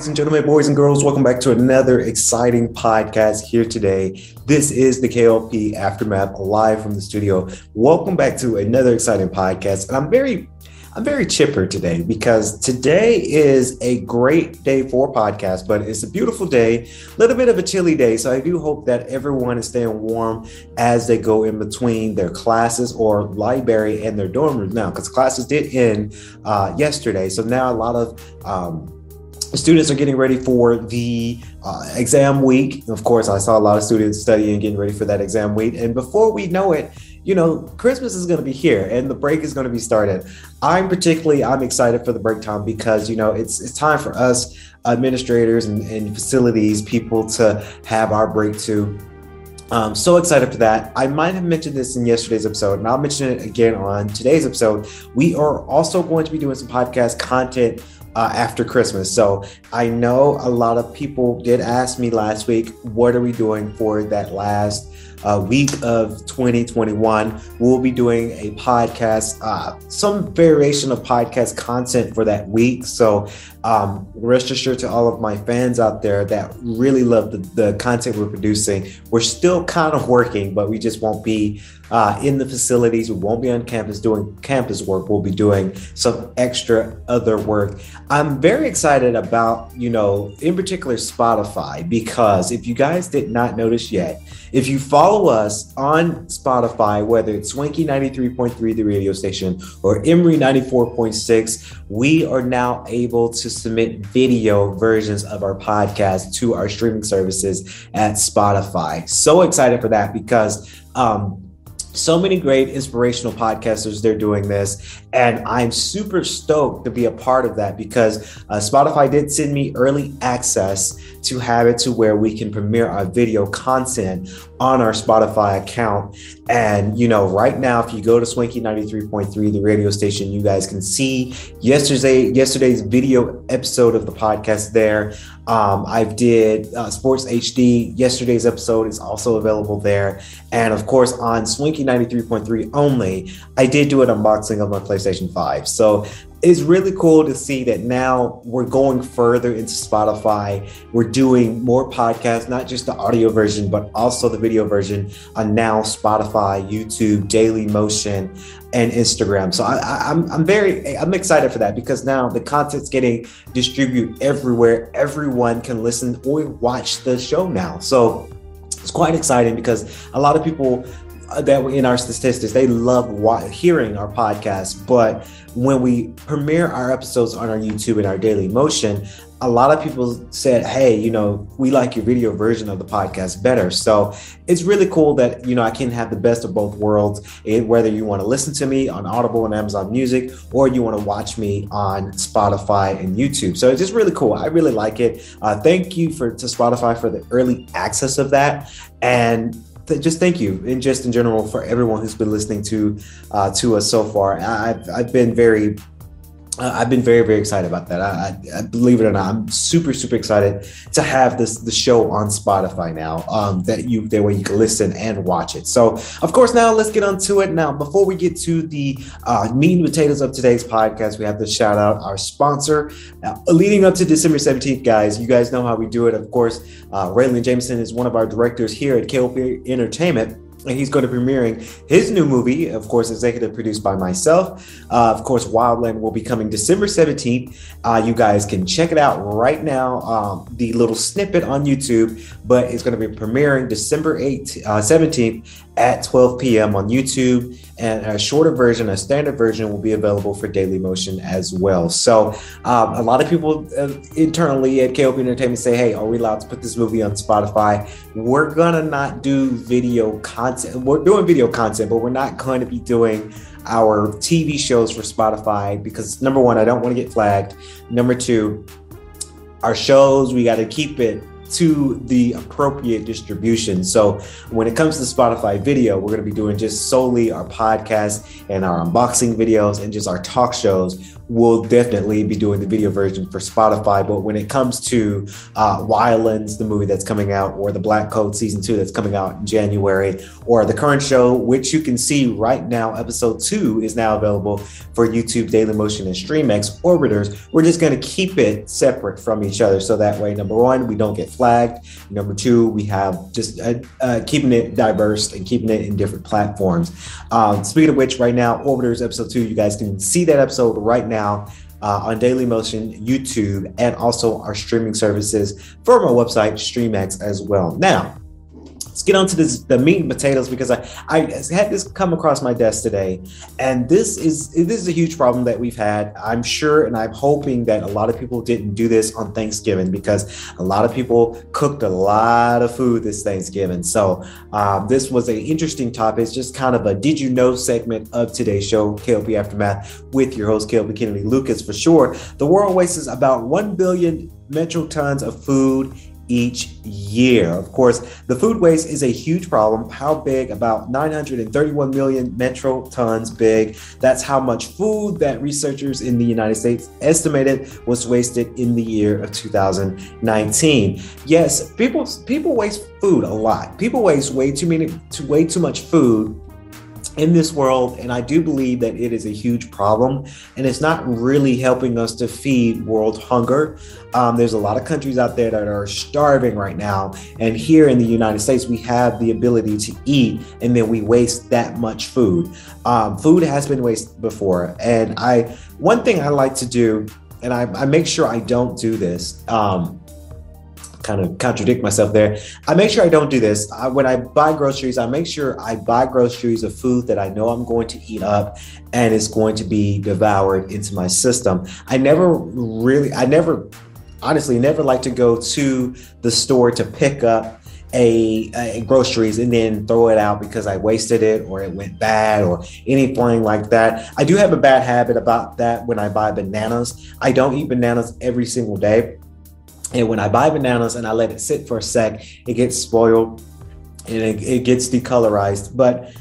Ladies and gentlemen, boys and girls, welcome back to another exciting podcast here today. This is the KLP Aftermath live from the studio. Welcome back to another exciting podcast. And I'm very I'm very chipper today because today is a great day for podcast, but it's a beautiful day, a little bit of a chilly day. So I do hope that everyone is staying warm as they go in between their classes or library and their dorm rooms now, because classes did end uh, yesterday. So now a lot of um, students are getting ready for the uh, exam week. Of course, I saw a lot of students studying, getting ready for that exam week. And before we know it, you know, Christmas is going to be here and the break is going to be started. I'm particularly, I'm excited for the break time because, you know, it's, it's time for us administrators and, and facilities, people to have our break too. Um, so excited for that. I might have mentioned this in yesterday's episode, and I'll mention it again on today's episode. We are also going to be doing some podcast content uh, after Christmas. So I know a lot of people did ask me last week, what are we doing for that last uh, week of 2021? We'll be doing a podcast, uh, some variation of podcast content for that week. So um, rest assured to all of my fans out there that really love the, the content we're producing. We're still kind of working, but we just won't be uh, in the facilities. We won't be on campus doing campus work. We'll be doing some extra other work. I'm very excited about, you know, in particular Spotify, because if you guys did not notice yet, if you follow us on Spotify, whether it's Swanky 93.3, the radio station, or Emory 94.6, we are now able to submit video versions of our podcast to our streaming services at Spotify. So excited for that because um, so many great inspirational podcasters they're doing this. And i'm super stoked to be a part of that because uh, spotify did send me early access to have it to where we can premiere our video content on our spotify account and you know right now if you go to swanky 93.3 the radio station you guys can see yesterday yesterday's video episode of the podcast there um, I did uh, Sports HD. Yesterday's episode is also available there. And of course, on Swanky 93.3 only, I did do an unboxing of my PlayStation 5. So it's really cool to see that now we're going further into Spotify. We're doing more podcasts, not just the audio version, but also the video version on now Spotify, YouTube, Daily Motion, and Instagram. So I, I, I'm I'm very I'm excited for that because now the content's getting distributed everywhere. Everyone can listen or watch the show now. So it's quite exciting because a lot of people that in our statistics they love hearing our podcast but when we premiere our episodes on our youtube and our daily motion a lot of people said hey you know we like your video version of the podcast better. So it's really cool that you know i can have the best of both worlds it, whether you want to listen to me on audible and amazon music or you want to watch me on spotify and youtube. So it's just really cool. I really like it. Uh, thank you for to spotify for the early access of that. And th- just thank you and just in general for everyone who's been listening to uh, to us so far. I've, I've been very uh, I've been very, very excited about that. I, I, I believe it or not, I'm super, super excited to have this the show on Spotify now. Um, that you that way you can listen and watch it. So, of course, now let's get on to it. Now, before we get to the uh, meat and potatoes of today's podcast, we have to shout out our sponsor. Now, leading up to December 17th, guys, you guys know how we do it. Of course, uh, Raylan Jameson is one of our directors here at KLP Entertainment and he's going to be premiering his new movie, of course, executive produced by myself. Uh, of course, Wildland will be coming December 17th. Uh, you guys can check it out right now, um, the little snippet on YouTube, but it's going to be premiering December 8th, uh, 17th at 12 p.m. on YouTube. And a shorter version, a standard version, will be available for Daily Motion as well. So, um, a lot of people uh, internally at KLP Entertainment say, hey, are we allowed to put this movie on Spotify? We're going to not do video content. We're doing video content, but we're not going to be doing our TV shows for Spotify because number one, I don't want to get flagged. Number two, our shows, we got to keep it to the appropriate distribution. So when it comes to Spotify video, we're going to be doing just solely our podcast and our unboxing videos and just our talk shows. We'll definitely be doing the video version for Spotify. But when it comes to uh, Wildlands, the movie that's coming out, or the Black Code season two that's coming out in January, or the current show, which you can see right now, episode two is now available for YouTube, Daily Motion, and StreamX Orbiters. We're just going to keep it separate from each other. So that way, number one, we don't get flagged. Number two, we have just uh, uh, keeping it diverse and keeping it in different platforms. Um, speaking of which, right now, Orbiters episode two, you guys can see that episode right now uh, on Daily Motion, YouTube, and also our streaming services from our website, StreamX, as well. Now, let's get on to this, the meat and potatoes because I, I had this come across my desk today, and this is this is a huge problem that we've had. I'm sure, and I'm hoping that a lot of people didn't do this on Thanksgiving because a lot of people cooked a lot of food this Thanksgiving. So um, this was an interesting topic. It's just kind of a did you know segment of today's show, KLP Aftermath, with your host KLP Kennedy Lucas. For sure, the world wastes about one billion metric tons of food each year. Of course, the food waste is a huge problem. How big? About 931 million metro tons big. That's how much food that researchers in the United States estimated was wasted in the year of 2019. Yes, people people waste food a lot. People waste way too many way too much food in this world, and I do believe that it is a huge problem, and it's not really helping us to feed world hunger. Um, there's a lot of countries out there that are starving right now, and here in the United States, we have the ability to eat, and then we waste that much food. Um, food has been wasted before, and I one thing I like to do, and I, I make sure I don't do this. Um, kind of contradict myself there. I make sure I don't do this. I, when I buy groceries, I make sure I buy groceries of food that I know I'm going to eat up and it's going to be devoured into my system. I never really, I never, honestly, never like to go to the store to pick up a, a, groceries and then throw it out because I wasted it or it went bad or anything like that. I do have a bad habit about that when I buy bananas. I don't eat bananas every single day. And when I buy bananas and I let it sit for a sec, it gets spoiled and it, it gets decolorized. But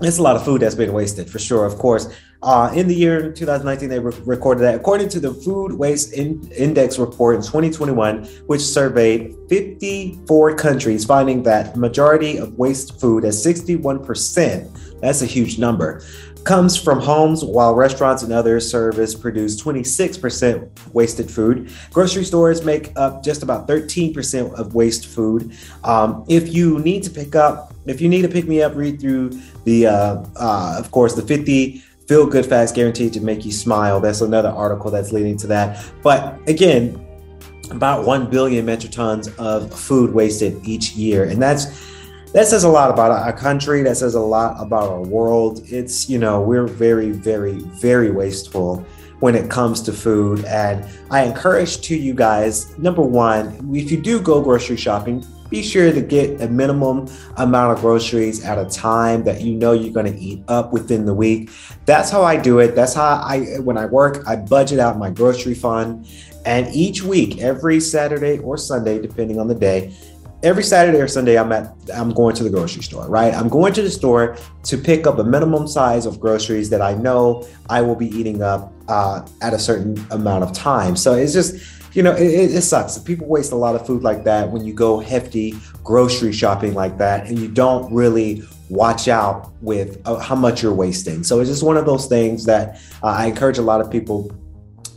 it's a lot of food that's been wasted for sure, of course. Uh, in the year 2019, they re- recorded that according to the Food Waste in- Index report in 2021, which surveyed 54 countries, finding that majority of waste food at 61%. That's a huge number comes from homes, while restaurants and other service produce 26% wasted food. Grocery stores make up just about 13% of waste food. Um, if you need to pick up, if you need to pick me up, read through the, uh, uh, of course, the 50 feel good facts guaranteed to make you smile. That's another article that's leading to that. But again, about 1 billion metric tons of food wasted each year. And that's that says a lot about our country. That says a lot about our world. It's, you know, we're very, very, very wasteful when it comes to food. And I encourage to you guys, number one, if you do go grocery shopping, be sure to get a minimum amount of groceries at a time that you know you're going to eat up within the week. That's how I do it. That's how I, when I work, I budget out my grocery fund. And each week, every Saturday or Sunday, depending on the day, every Saturday or Sunday, I'm at I'm going to the grocery store, right? I'm going to the store to pick up a minimum size of groceries that I know I will be eating up uh, at a certain amount of time. So it's just you know, it, it, sucks. People waste a lot of food like that when you go hefty grocery shopping like that, and you don't really watch out with uh, how much you're wasting. So it's just one of those things that uh, I encourage a lot of people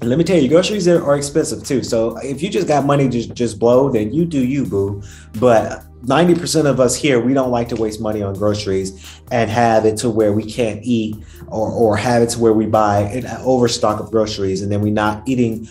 let me tell you, groceries are, are expensive too. So if you just got money to just blow, then you do you, boo. But 90% of us here, we don't like to waste money on groceries and have it to where we can't eat or, or have it to where we buy an overstock of groceries and then we're not eating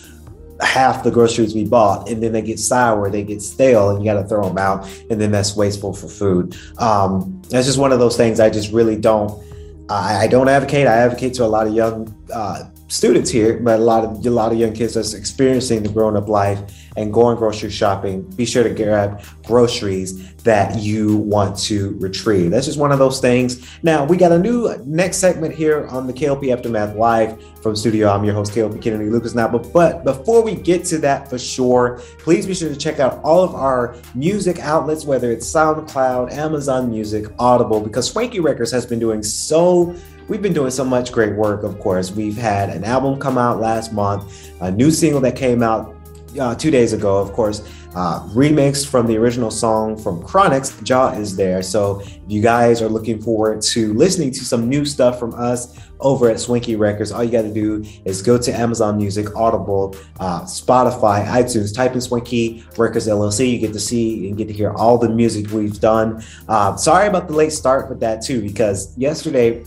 half the groceries we bought and then they get sour, they get stale, and you got to throw them out. And then that's wasteful for food. Um, that's just one of those things I just really don't. I, I don't advocate. I advocate to a lot of young uh, students here, but a lot of a lot of young kids that's experiencing the grown up life and going grocery shopping. Be sure to grab groceries that you want to retrieve. That's just one of those things. Now we got a new uh, next segment here on the KLP Aftermath Live from studio. I'm your host KLP Kennedy Lucas now, but but before we get to that for sure, please be sure to check out all of our music outlets, whether it's SoundCloud, Amazon Music, Audible, because Swanky Records has been doing so we've been doing so much great work, of course. We've had an album come out last month, a new single that came out uh, two days ago, of course, uh, remix from the original song from Chronixx, Jah is there. So if you guys are looking forward to listening to some new stuff from us over at Swanky Records, all you got to do is go to Amazon Music, Audible, uh, Spotify, iTunes, type in Swanky Records LLC. You get to see and get to hear all the music we've done. Uh, sorry about the late start with that too, because yesterday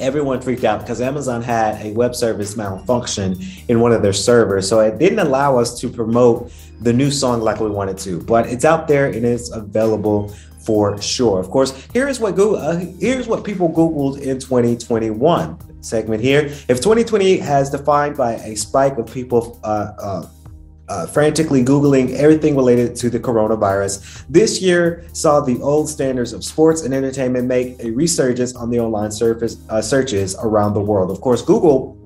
everyone freaked out because Amazon had a web service malfunction in one of their servers. So it didn't allow us to promote the new song like we wanted to, but it's out there and it's available for sure. Of course, here's what Google, uh, here's what people Googled in 2021 segment here. If 2020 has defined by a spike of people uh, uh, uh, frantically Googling everything related to the coronavirus. This year saw the old standards of sports and entertainment make a resurgence on the online surface, uh, searches around the world. Of course, Google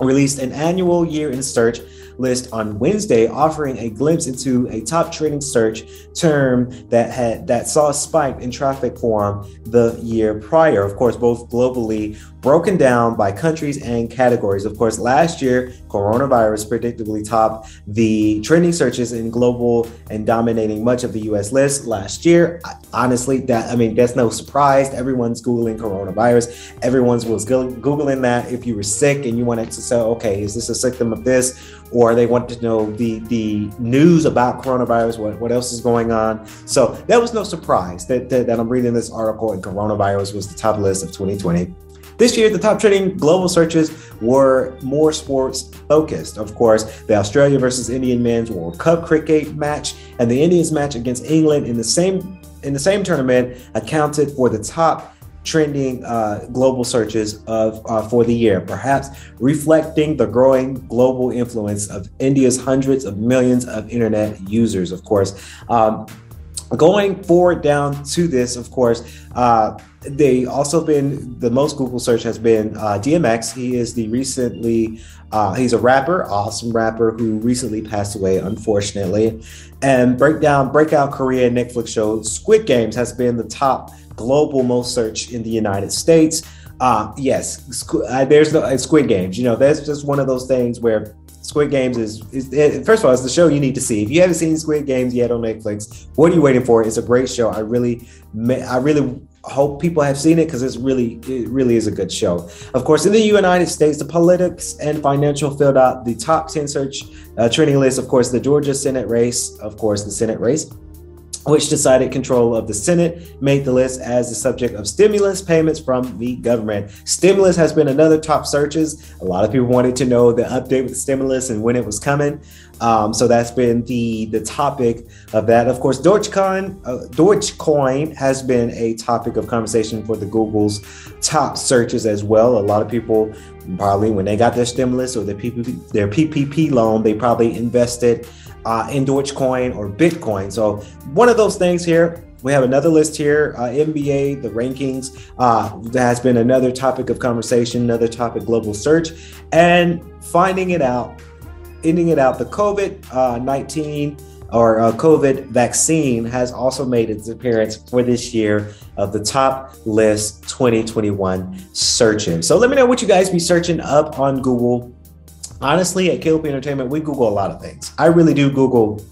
released an annual year in search list on Wednesday, offering a glimpse into a top trending search term that had that saw a spike in traffic for the year prior. Of course, both globally broken down by countries and categories. Of course, last year, coronavirus predictably topped the trending searches in global and dominating much of the US list last year. Honestly, that I mean, that's no surprise. Everyone's Googling coronavirus. Everyone's was Googling that if you were sick and you wanted to say, okay, is this a symptom of this? Or they wanted to know the the news about coronavirus, what, what else is going on. So that was no surprise that, that, that I'm reading this article and coronavirus was the top list of 2020. This year, the top trending global searches were more sports focused. Of course, the Australia versus Indian men's World Cup cricket match and the Indians match against England in the same in the same tournament accounted for the top trending uh, global searches of uh, for the year, perhaps reflecting the growing global influence of India's hundreds of millions of internet users. Of course, um, going forward down to this, of course. Uh, they also been the most Google search has been uh, DMX. He is the recently uh, he's a rapper, awesome rapper who recently passed away, unfortunately. And breakdown breakout Korean Netflix show Squid Games has been the top global most search in the United States. Uh, yes, squ- uh, there's no uh, Squid Games. You know, that's just one of those things where Squid Games is, is, is, first of all, it's the show you need to see. If you haven't seen Squid Games yet on Netflix, what are you waiting for? It's a great show. I really, I really hope people have seen it because it's really it really is a good show. Of course, in the United States, the politics and financial filled out the top 10 search uh, trending list. Of course, the Georgia Senate race, of course, the Senate race which decided control of the Senate, made the list as the subject of stimulus payments from the government. Stimulus has been another top searches. A lot of people wanted to know the update with the stimulus and when it was coming. Um, so that's been the the topic of that. Of course, Dogecoin, uh, Dogecoin has been a topic of conversation for the Google's top searches as well. A lot of people probably when they got their stimulus or their PPP, their PPP loan, they probably invested uh, in Dogecoin or Bitcoin. So one of those things here. We have another list here, uh, NBA, the rankings. Uh, that has been another topic of conversation, another topic, global search, and finding it out, ending it out. The COVID uh, 19 or uh, COVID vaccine has also made its appearance for this year of the top list 2021 searching. So let me know what you guys be searching up on Google honestly, at KLP Entertainment, we Google a lot of things. I really do Google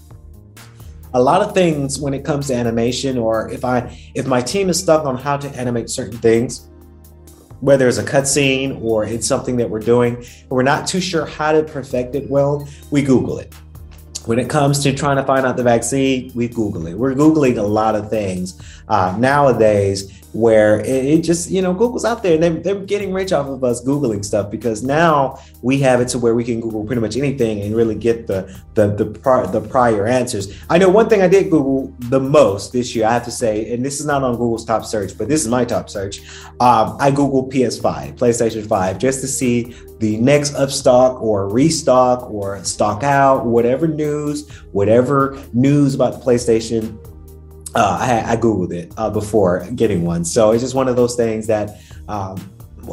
a lot of things when it comes to animation, or if I if my team is stuck on how to animate certain things, whether it's a cutscene or it's something that we're doing, we're not too sure how to perfect it well, we Google it. When it comes to trying to find out the vaccine, we Google it. We're Googling a lot of things uh, nowadays where it, just you know Google's out there and they're, they're getting rich off of us googling stuff because now we have it to where we can Google pretty much anything and really get the the the, pri- the prior answers. I know one thing I did Google the most this year. I have to say, and this is not on Google's top search, but this is my top search. Um, I Google PS5, PlayStation 5, just to see the next upstock or restock or stock out, whatever news, whatever news about the PlayStation uh, I, I, Googled it uh, before getting one. So it's just one of those things that um,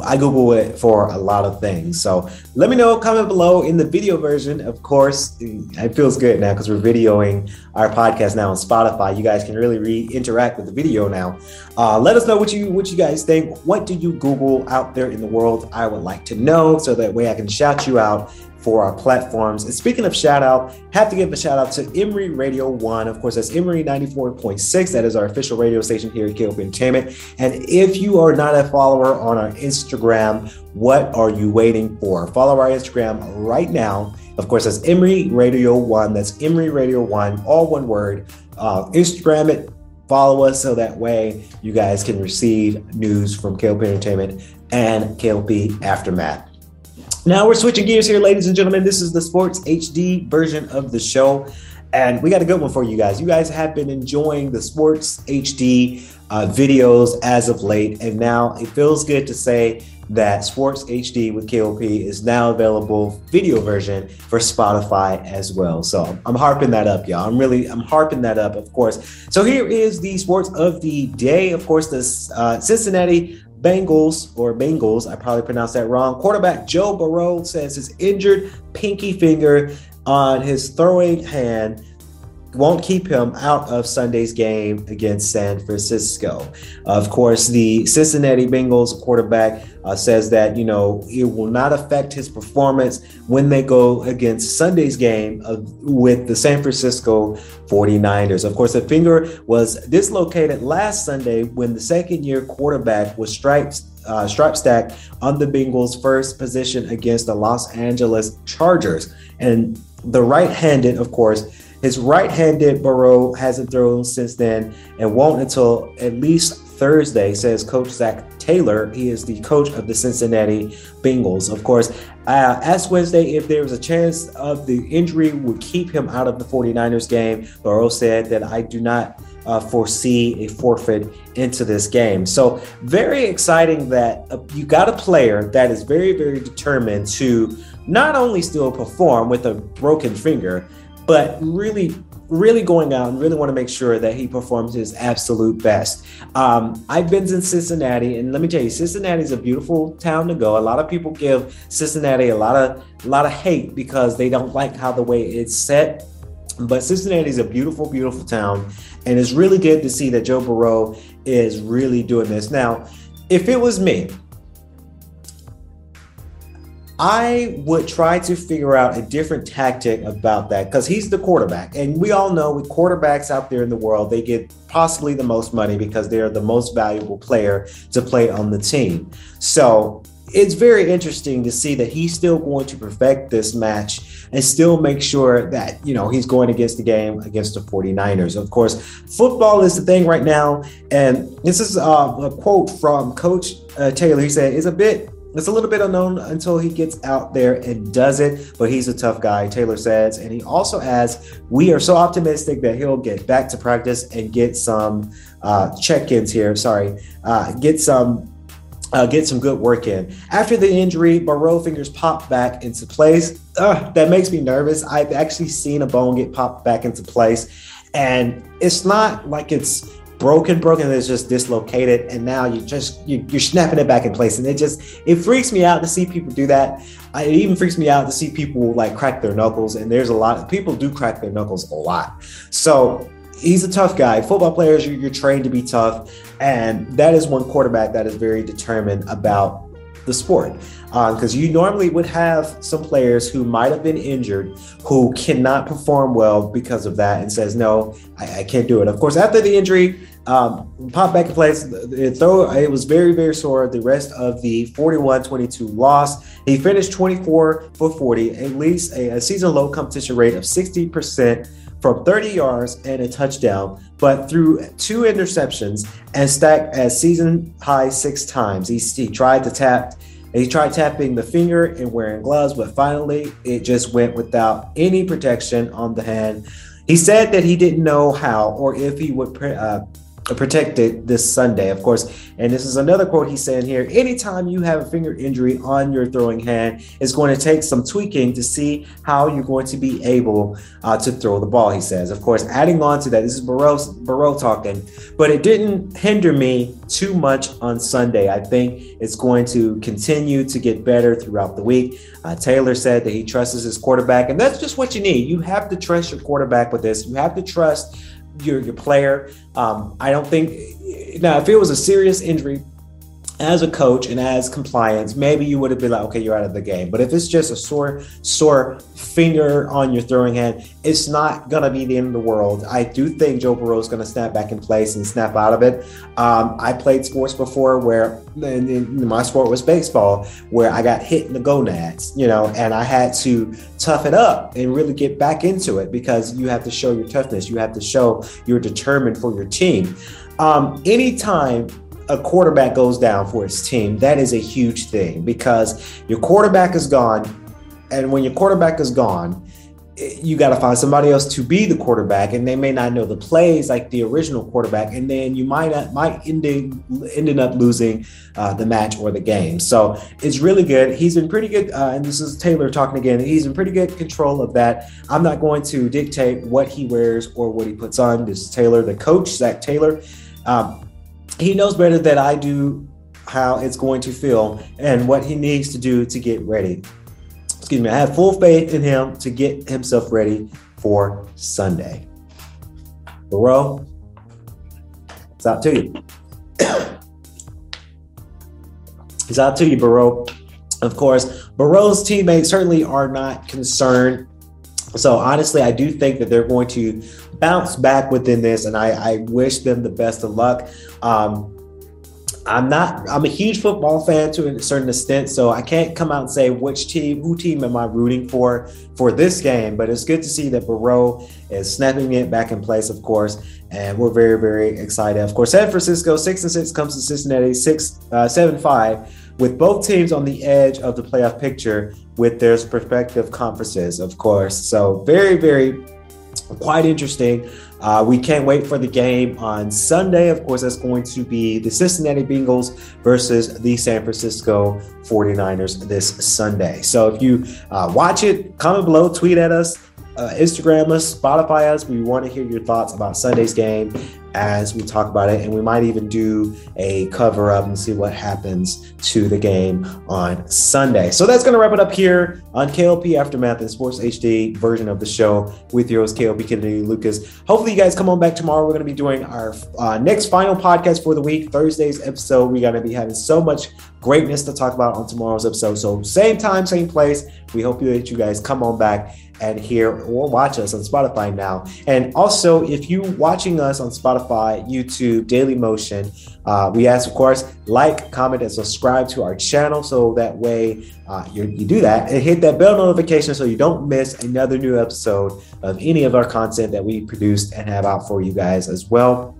I Google it for a lot of things. So let me know, comment below in the video version. Of course, it feels good now because we're videoing our podcast now on Spotify. You guys can really re- interact with the video now. Uh, let us know what you what you guys think. What do you Google out there in the world? I would like to know so that way I can shout you out for our platforms. And speaking of shout out, have to give a shout out to Emory Radio One. Of course, that's Emory 94.6. That is our official radio station here at KLP Entertainment. And if you are not a follower on our Instagram, what are you waiting for? Follow our Instagram right now. Of course, that's Emory Radio One. That's Emory Radio One, all one word. Uh, Instagram it, follow us so that way you guys can receive news from KLP Entertainment and KLP Aftermath. Now we're switching gears here, ladies and gentlemen. This is the Sports HD version of the show. And we got a good one for you guys. You guys have been enjoying the Sports HD uh, videos as of late. And now it feels good to say that Sports HD with KLP is now available video version for Spotify as well. So I'm harping that up, y'all. I'm really I'm harping that up, of course. So here is the sports of the day. Of course, the uh, Cincinnati Bengals or Bengals, I probably pronounced that wrong. Quarterback Joe Burrow says his injured pinky finger on his throwing hand won't keep him out of Sunday's game against San Francisco. Of course, the Cincinnati Bengals quarterback uh, says that, you know, it will not affect his performance when they go against Sunday's game with the San Francisco 49ers. Of course, the finger was dislocated last Sunday when the second year quarterback was striped uh, stripe stack on the Bengals' first position against the Los Angeles Chargers. And the right handed, of course, his right-handed Burrow hasn't thrown since then and won't until at least Thursday, says Coach Zac Taylor. He is the coach of the Cincinnati Bengals. Of course, uh, asked Wednesday if there was a chance of the injury would keep him out of the 49ers game. Burrow said that I do not uh, foresee a forfeit into this game. So, very exciting that uh, you got a player that is very, very determined to not only still perform with a broken finger, but really really going out and really want to make sure that he performs his absolute best. Um, I've been in Cincinnati, and let me tell you, Cincinnati is a beautiful town to go. A lot of people give Cincinnati a lot of a lot of hate because they don't like how the way it's set. But Cincinnati is a beautiful, beautiful town, and it's really good to see that Joe Burrow is really doing this. Now, if it was me, I would try to figure out a different tactic about that because he's the quarterback. And we all know with quarterbacks out there in the world, they get possibly the most money because they're the most valuable player to play on the team. So it's very interesting to see that he's still going to perfect this match and still make sure that you know he's going against the game against the 49ers of course football is the thing right now and this is uh, a quote from coach uh, taylor he said it's a bit it's a little bit unknown until he gets out there and does it, but he's a tough guy, Taylor says. And he also adds, We are so optimistic that he'll get back to practice and get some uh, check ins here. Sorry, uh, get some. Uh, get some good work in. After the injury, Burrow fingers popped back into place. that makes me nervous. I've actually seen a bone get popped back into place, and it's not like it's broken, broken is just dislocated, and now you just you, are snapping it back in place, and it just it freaks me out to see people do that. I, it even freaks me out to see people like crack their knuckles, and there's a lot of people do crack their knuckles a lot. So he's a tough guy. Football players, you're, you're trained to be tough, and that is one quarterback that is very determined about the sport because um, you normally would have some players who might have been injured who cannot perform well because of that and says no I, I can't do it of course after the injury um, popped back in place it, throw, it was very very sore the rest of the 41-22 loss he finished 24 for 40 at least a, a season low competition rate of 60% from 30 yards and a touchdown, but threw two interceptions and stacked at season high six times. He, he tried to tap he tried tapping the finger and wearing gloves, but finally it just went without any protection on the hand. He said that he didn't know how or if he would uh, protected this Sunday, of course. And this is another quote he's saying here anytime you have a finger injury on your throwing hand, it's going to take some tweaking to see how you're going to be able uh, to throw the ball, he says. Of course, adding on to that, this is Burrow talking, but it didn't hinder me too much on Sunday. I think it's going to continue to get better throughout the week. Uh, Taylor said that he trusts his quarterback, and that's just what you need. You have to trust your quarterback with this. You have to trust your your player. Um, I don't think now if it was a serious injury as a coach and as compliance, maybe you would have been like, okay, you're out of the game. But if it's just a sore, sore finger on your throwing hand, it's not gonna be the end of the world. I do think Joe Burrow is gonna snap back in place and snap out of it. Um, I played sports before where my sport was baseball, where I got hit in the gonads, you know, and I had to tough it up and really get back into it because you have to show your toughness. You have to show you're determined for your team. Um, anytime a quarterback goes down for his team, that is a huge thing because your quarterback is gone. And when your quarterback is gone, you got to find somebody else to be the quarterback, and they may not know the plays like the original quarterback, and then you might not, might end ending up losing uh, the match or the game. So it's really good. He's been pretty good, uh, and this is Taylor talking again. He's in pretty good control of that. I'm not going to dictate what he wears or what he puts on. This is Taylor, the coach, Zac Taylor. Um, he knows better than I do how it's going to feel and what he needs to do to get ready. Excuse me. I have full faith in him to get himself ready for Sunday. Burrow, it's out to you. it's out to you, Burrow. Of course, Burrow's teammates certainly are not concerned. So honestly, I do think that they're going to bounce back within this, and I, I wish them the best of luck. Um, I'm not. I'm a huge football fan to a certain extent, so I can't come out and say which team, who team am I rooting for for this game. But it's good to see that Burrow is snapping it back in place, of course, and we're very, very excited. Of course, San Francisco six and six comes to Cincinnati six uh, seven five, with both teams on the edge of the playoff picture with their respective conferences, of course. So very, very quite interesting. Uh, we can't wait for the game on Sunday. Of course, that's going to be the Cincinnati Bengals versus the San Francisco 49ers this Sunday. So if you uh, watch it, comment below, tweet at us, uh, Instagram us, Spotify us. We want to hear your thoughts about Sunday's game as we talk about it. And we might even do a cover up and see what happens to the game on Sunday. So that's going to wrap it up here on KLP Aftermath and Sports HD version of the show with your host, KLP Kennedy Lucas. Hopefully, you guys come on back tomorrow. We're going to be doing our uh, next final podcast for the week, Thursday's episode. We're going to be having so much greatness to talk about on tomorrow's episode. So, same time, same place. We hope that you guys come on back and hear or watch us on Spotify now. And also, if you watching us on Spotify, YouTube, Daily Motion, uh, we ask, of course, like, comment, and subscribe to our channel so that way uh, you, you do that and hit that bell notification so you don't miss another new episode of any of our content that we produced and have out for you guys as well.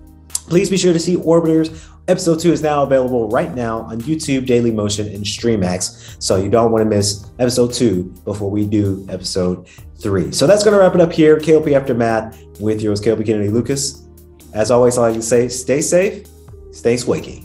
Please be sure to see Orbiters Episode 2 is now available right now on YouTube, Daily Motion, and StreamX. So you don't want to miss episode 2 before we do episode 3. So that's going to wrap it up here. KLP Aftermath with yours, KLP Kennedy Lucas. As always, I like to say stay safe, stay squeaky.